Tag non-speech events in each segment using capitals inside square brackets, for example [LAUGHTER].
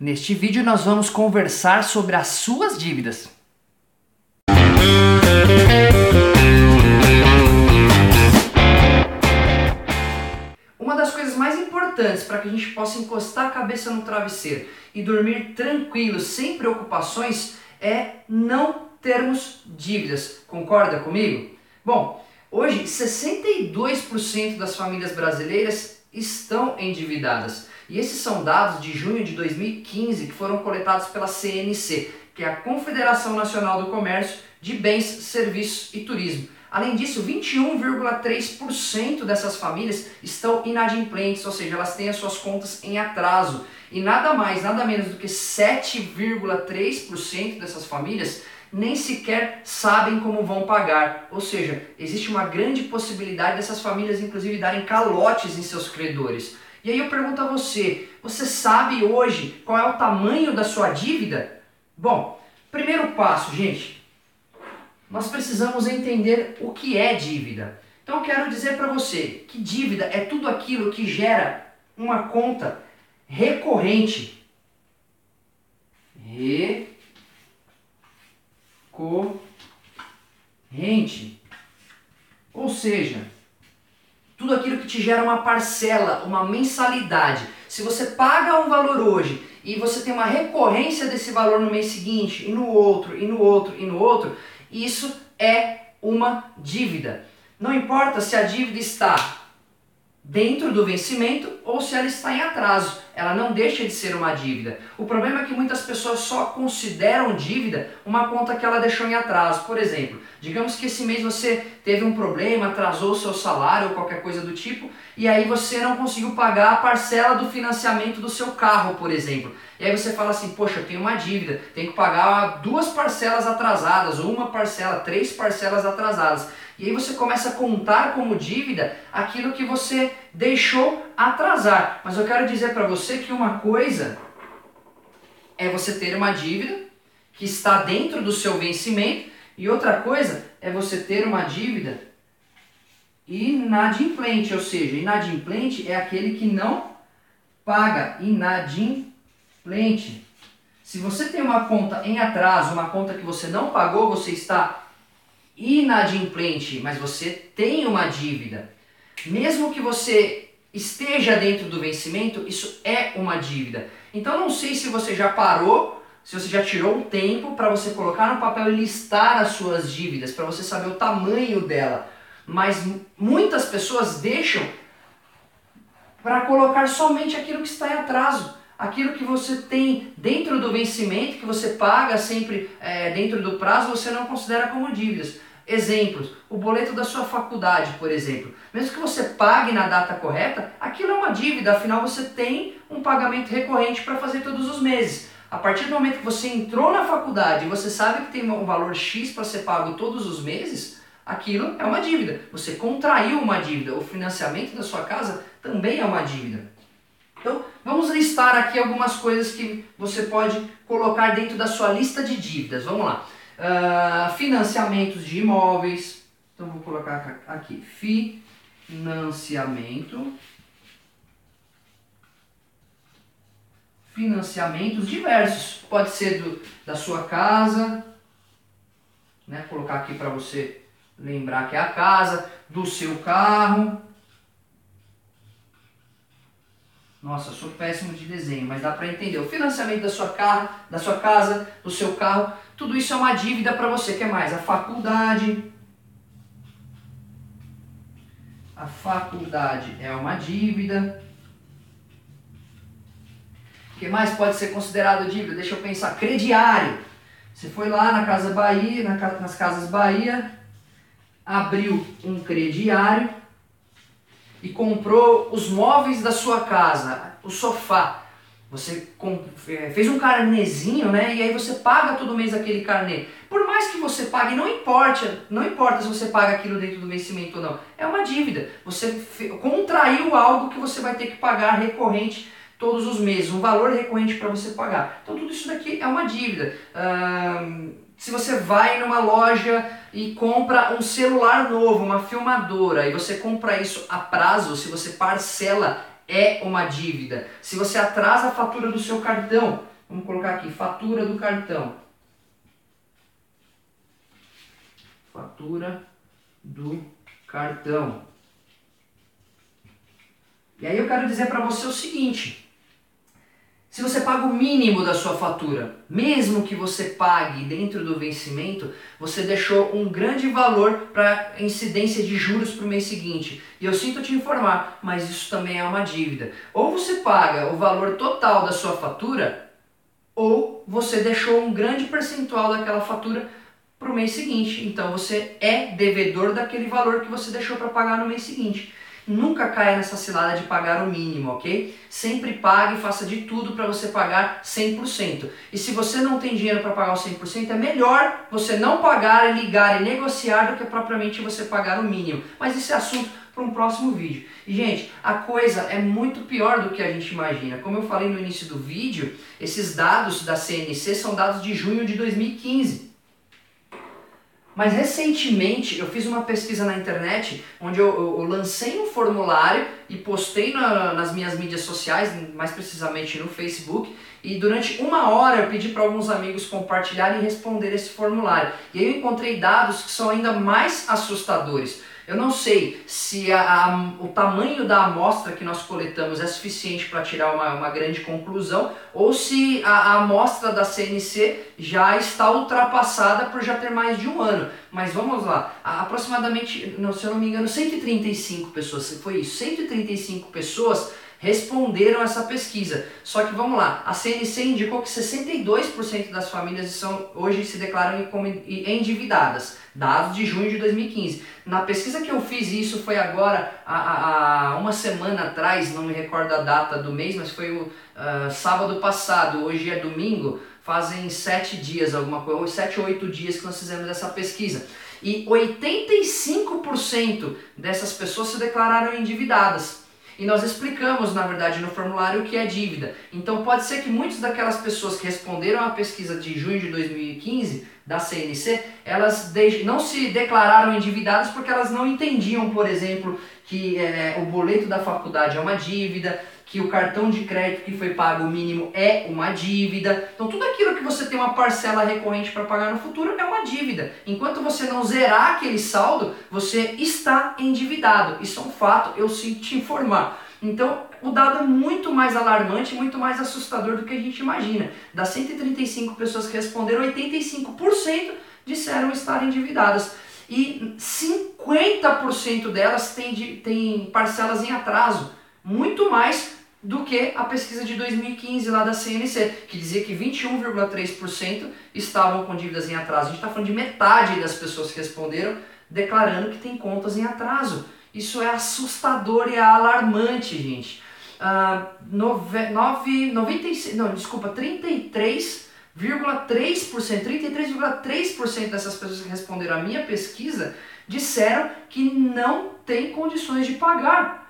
Neste vídeo nós vamos conversar sobre as suas dívidas. Uma das coisas mais importantes para que a gente possa encostar a cabeça no travesseiro e dormir tranquilo, sem preocupações, é não termos dívidas. Concorda comigo? Bom, hoje 62% das famílias brasileiras estão endividadas. E esses são dados de junho de 2015 que foram coletados pela CNC, que é a Confederação Nacional do Comércio de Bens, Serviços e Turismo. Além disso, 21,3% dessas famílias estão inadimplentes, ou seja, elas têm as suas contas em atraso. E nada mais, nada menos do que 7,3% dessas famílias nem sequer sabem como vão pagar. Ou seja, existe uma grande possibilidade dessas famílias, inclusive, darem calotes em seus credores. E aí eu pergunto a você: você sabe hoje qual é o tamanho da sua dívida? Bom, primeiro passo, gente, nós precisamos entender o que é dívida. Então eu quero dizer para você que dívida é tudo aquilo que gera uma conta recorrente. Recorrente. Ou seja, tudo aquilo que te gera uma parcela, uma mensalidade. Se você paga um valor hoje e você tem uma recorrência desse valor no mês seguinte, e no outro, e no outro, e no outro, isso é uma dívida. Não importa se a dívida está dentro do vencimento ou se ela está em atraso. Ela não deixa de ser uma dívida. O problema é que muitas pessoas só consideram dívida uma conta que ela deixou em atraso. Por exemplo, digamos que esse mês você teve um problema, atrasou o seu salário ou qualquer coisa do tipo, e aí você não conseguiu pagar a parcela do financiamento do seu carro, por exemplo. E aí você fala assim, poxa, eu tenho uma dívida, tenho que pagar duas parcelas atrasadas, ou uma parcela, três parcelas atrasadas. E aí você começa a contar como dívida aquilo que você deixou atrasar. Mas eu quero dizer para você que uma coisa é você ter uma dívida que está dentro do seu vencimento e outra coisa é você ter uma dívida inadimplente, ou seja, inadimplente é aquele que não paga, inadimplente. Se você tem uma conta em atraso, uma conta que você não pagou, você está inadimplente, mas você tem uma dívida. Mesmo que você esteja dentro do vencimento, isso é uma dívida. Então não sei se você já parou, se você já tirou um tempo para você colocar no papel e listar as suas dívidas, para você saber o tamanho dela. Mas muitas pessoas deixam para colocar somente aquilo que está em atraso aquilo que você tem dentro do vencimento, que você paga sempre é, dentro do prazo, você não considera como dívidas. Exemplos, o boleto da sua faculdade, por exemplo. Mesmo que você pague na data correta, aquilo é uma dívida, afinal você tem um pagamento recorrente para fazer todos os meses. A partir do momento que você entrou na faculdade e você sabe que tem um valor X para ser pago todos os meses, aquilo é uma dívida. Você contraiu uma dívida. O financiamento da sua casa também é uma dívida. Então, vamos listar aqui algumas coisas que você pode colocar dentro da sua lista de dívidas. Vamos lá. Uh, financiamentos de imóveis. Então vou colocar aqui financiamento. Financiamentos diversos. Pode ser do, da sua casa, né? Colocar aqui para você lembrar que é a casa, do seu carro. Nossa, sou péssimo de desenho, mas dá para entender. O financiamento da sua, carro, da sua casa, do seu carro, tudo isso é uma dívida para você. Quer mais? A faculdade. A faculdade é uma dívida. O que mais pode ser considerado dívida? Deixa eu pensar. Crediário. Você foi lá na Casa Bahia, nas Casas Bahia, abriu um crediário e comprou os móveis da sua casa, o sofá. Você é, fez um carnezinho, né? E aí você paga todo mês aquele carnê. Por mais que você pague, não importa, não importa se você paga aquilo dentro do vencimento ou não. É uma dívida. Você contraiu algo que você vai ter que pagar recorrente todos os meses, um valor recorrente para você pagar. Então tudo isso daqui é uma dívida. se você vai numa loja e compra um celular novo, uma filmadora, e você compra isso a prazo, se você parcela é uma dívida. Se você atrasa a fatura do seu cartão, vamos colocar aqui, fatura do cartão. Fatura do cartão. E aí eu quero dizer para você o seguinte: se você paga o mínimo da sua fatura, mesmo que você pague dentro do vencimento, você deixou um grande valor para incidência de juros para o mês seguinte. E eu sinto te informar, mas isso também é uma dívida. Ou você paga o valor total da sua fatura, ou você deixou um grande percentual daquela fatura para o mês seguinte. Então você é devedor daquele valor que você deixou para pagar no mês seguinte. Nunca caia nessa cilada de pagar o mínimo, ok? Sempre pague e faça de tudo para você pagar 100%. E se você não tem dinheiro para pagar o 100%, é melhor você não pagar, ligar e negociar do que propriamente você pagar o mínimo. Mas isso é assunto para um próximo vídeo. E, gente, a coisa é muito pior do que a gente imagina. Como eu falei no início do vídeo, esses dados da CNC são dados de junho de 2015. Mas recentemente eu fiz uma pesquisa na internet onde eu, eu, eu lancei um formulário e postei na, nas minhas mídias sociais, mais precisamente no Facebook, e durante uma hora eu pedi para alguns amigos compartilharem e responder esse formulário. E aí eu encontrei dados que são ainda mais assustadores. Eu não sei se a, a, o tamanho da amostra que nós coletamos é suficiente para tirar uma, uma, grande conclusão ou se a, a, amostra da CNC já está ultrapassada por já ter mais de um ano. Mas vamos lá, aproximadamente, não, se eu não me engano, 135 pessoas, foi isso, 135 pessoas responderam essa pesquisa. Só que vamos lá, a CNC indicou que 62% das famílias são, hoje se declaram endividadas, dados de junho de 2015. Na pesquisa que eu fiz, isso foi agora, há uma semana atrás, não me recordo a data do mês, mas foi o uh, sábado passado, hoje é domingo, fazem sete dias, alguma coisa, sete ou oito dias que nós fizemos essa pesquisa. E 85% dessas pessoas se declararam endividadas. E nós explicamos, na verdade, no formulário o que é dívida. Então pode ser que muitas daquelas pessoas que responderam à pesquisa de junho de 2015 da CNC, elas não se declararam endividadas porque elas não entendiam, por exemplo, que é, o boleto da faculdade é uma dívida, que o cartão de crédito que foi pago o mínimo é uma dívida. Então tudo aquilo que você tem uma parcela recorrente para pagar no futuro é uma dívida. Enquanto você não zerar aquele saldo, você está endividado. Isso é um fato, eu sinto te informar. Então, o dado é muito mais alarmante, muito mais assustador do que a gente imagina. Das 135 pessoas que responderam, 85% disseram estar endividadas. E 50% delas têm, têm parcelas em atraso. Muito mais do que a pesquisa de 2015 lá da CNC, que dizia que 21,3% estavam com dívidas em atraso. A gente está falando de metade das pessoas que responderam declarando que tem contas em atraso. Isso é assustador e é alarmante, gente. Uh, nove, nove, 96, não, desculpa, 33,3%, 33,3% dessas pessoas que responderam à minha pesquisa disseram que não tem condições de pagar.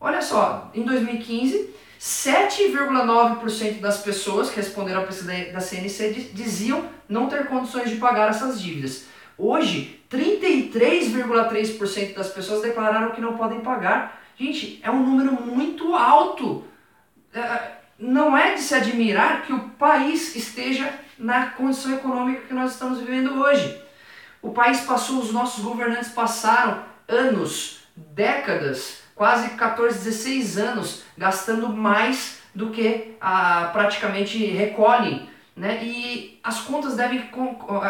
Olha só, em 2015, 7,9% das pessoas que responderam à pesquisa da CNC diziam não ter condições de pagar essas dívidas. Hoje, 33,3% das pessoas declararam que não podem pagar. Gente, é um número muito alto. É, não é de se admirar que o país esteja na condição econômica que nós estamos vivendo hoje. O país passou, os nossos governantes passaram anos, décadas, quase 14, 16 anos gastando mais do que a, praticamente recolhem. Né? E as contas devem,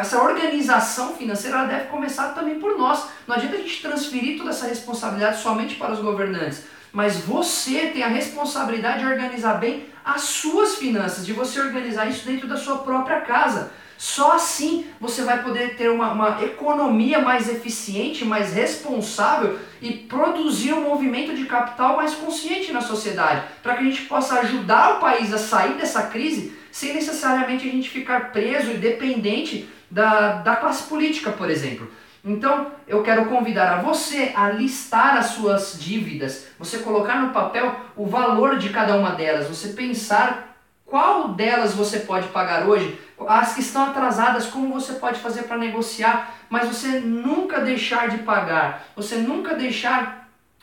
essa organização financeira deve começar também por nós. Não adianta a gente transferir toda essa responsabilidade somente para os governantes, mas você tem a responsabilidade de organizar bem as suas finanças, de você organizar isso dentro da sua própria casa. Só assim você vai poder ter uma, uma economia mais eficiente, mais responsável e produzir um movimento de capital mais consciente na sociedade, para que a gente possa ajudar o país a sair dessa crise sem necessariamente a gente ficar preso e dependente da, da classe política, por exemplo. Então, eu quero convidar a você a listar as suas dívidas, você colocar no papel o valor de cada uma delas, você pensar qual delas você pode pagar hoje? As que estão atrasadas, como você pode fazer para negociar? Mas você nunca deixar de pagar, você nunca deixar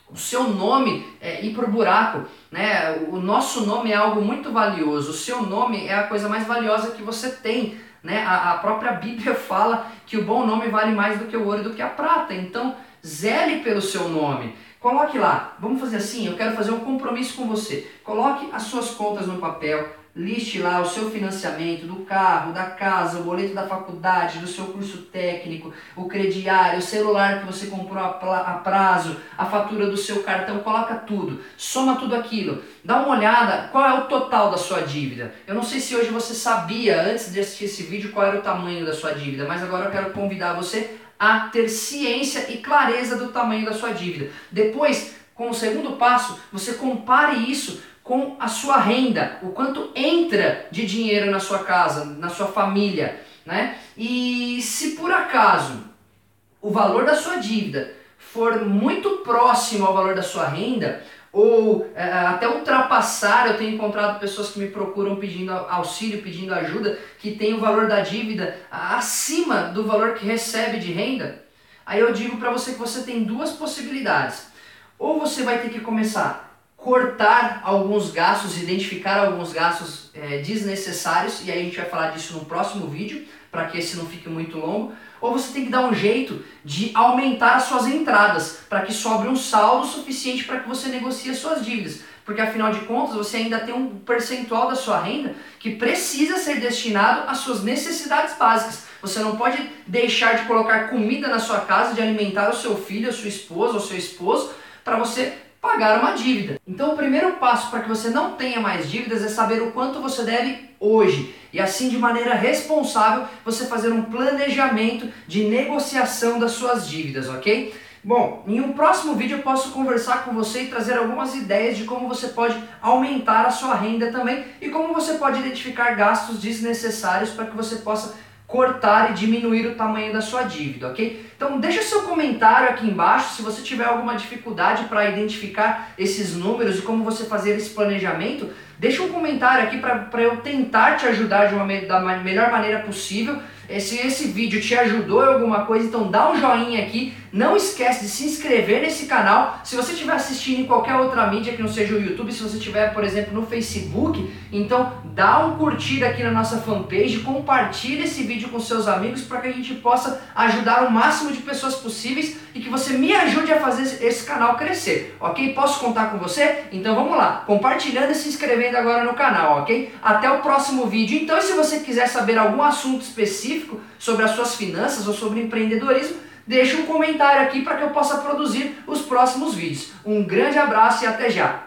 o seu nome é, ir pro buraco, né? O nosso nome é algo muito valioso. O seu nome é a coisa mais valiosa que você tem, né? A, a própria Bíblia [LAUGHS] fala que o bom nome vale mais do que o ouro e do que a prata. Então, zele pelo seu nome. Coloque lá. Vamos fazer assim. Eu quero fazer um compromisso com você. Coloque as suas contas no papel liste lá o seu financiamento do carro, da casa, o boleto da faculdade, do seu curso técnico, o crediário, o celular que você comprou a prazo, a fatura do seu cartão, coloca tudo, soma tudo aquilo, dá uma olhada qual é o total da sua dívida. Eu não sei se hoje você sabia, antes de assistir esse vídeo, qual era o tamanho da sua dívida, mas agora eu quero convidar você a ter ciência e clareza do tamanho da sua dívida. Depois, com o segundo passo, você compare isso com a sua renda, o quanto entra de dinheiro na sua casa, na sua família, né? E se por acaso o valor da sua dívida for muito próximo ao valor da sua renda, ou é, até ultrapassar, eu tenho encontrado pessoas que me procuram pedindo auxílio, pedindo ajuda, que tem o valor da dívida acima do valor que recebe de renda, aí eu digo para você que você tem duas possibilidades. Ou você vai ter que começar cortar alguns gastos, identificar alguns gastos é, desnecessários, e aí a gente vai falar disso no próximo vídeo, para que esse não fique muito longo, ou você tem que dar um jeito de aumentar as suas entradas, para que sobre um saldo suficiente para que você negocie as suas dívidas. Porque afinal de contas você ainda tem um percentual da sua renda que precisa ser destinado às suas necessidades básicas. Você não pode deixar de colocar comida na sua casa, de alimentar o seu filho, a sua esposa ou seu esposo, para você pagar uma dívida. Então, o primeiro passo para que você não tenha mais dívidas é saber o quanto você deve hoje. E assim, de maneira responsável, você fazer um planejamento de negociação das suas dívidas, ok? Bom, em um próximo vídeo eu posso conversar com você e trazer algumas ideias de como você pode aumentar a sua renda também e como você pode identificar gastos desnecessários para que você possa cortar e diminuir o tamanho da sua dívida, ok? Então deixa seu comentário aqui embaixo se você tiver alguma dificuldade para identificar esses números e como você fazer esse planejamento. Deixa um comentário aqui para eu tentar te ajudar de uma da melhor maneira possível se esse vídeo te ajudou em alguma coisa, então dá um joinha aqui. Não esquece de se inscrever nesse canal. Se você estiver assistindo em qualquer outra mídia que não seja o YouTube, se você estiver, por exemplo, no Facebook, então dá um curtir aqui na nossa fanpage, compartilha esse vídeo com seus amigos para que a gente possa ajudar o máximo de pessoas possíveis e que você me ajude a fazer esse canal crescer, ok? Posso contar com você? Então vamos lá, compartilhando e se inscrevendo agora no canal, ok? Até o próximo vídeo. Então, se você quiser saber algum assunto específico, específico sobre as suas finanças ou sobre empreendedorismo, deixe um comentário aqui para que eu possa produzir os próximos vídeos. Um grande abraço e até já!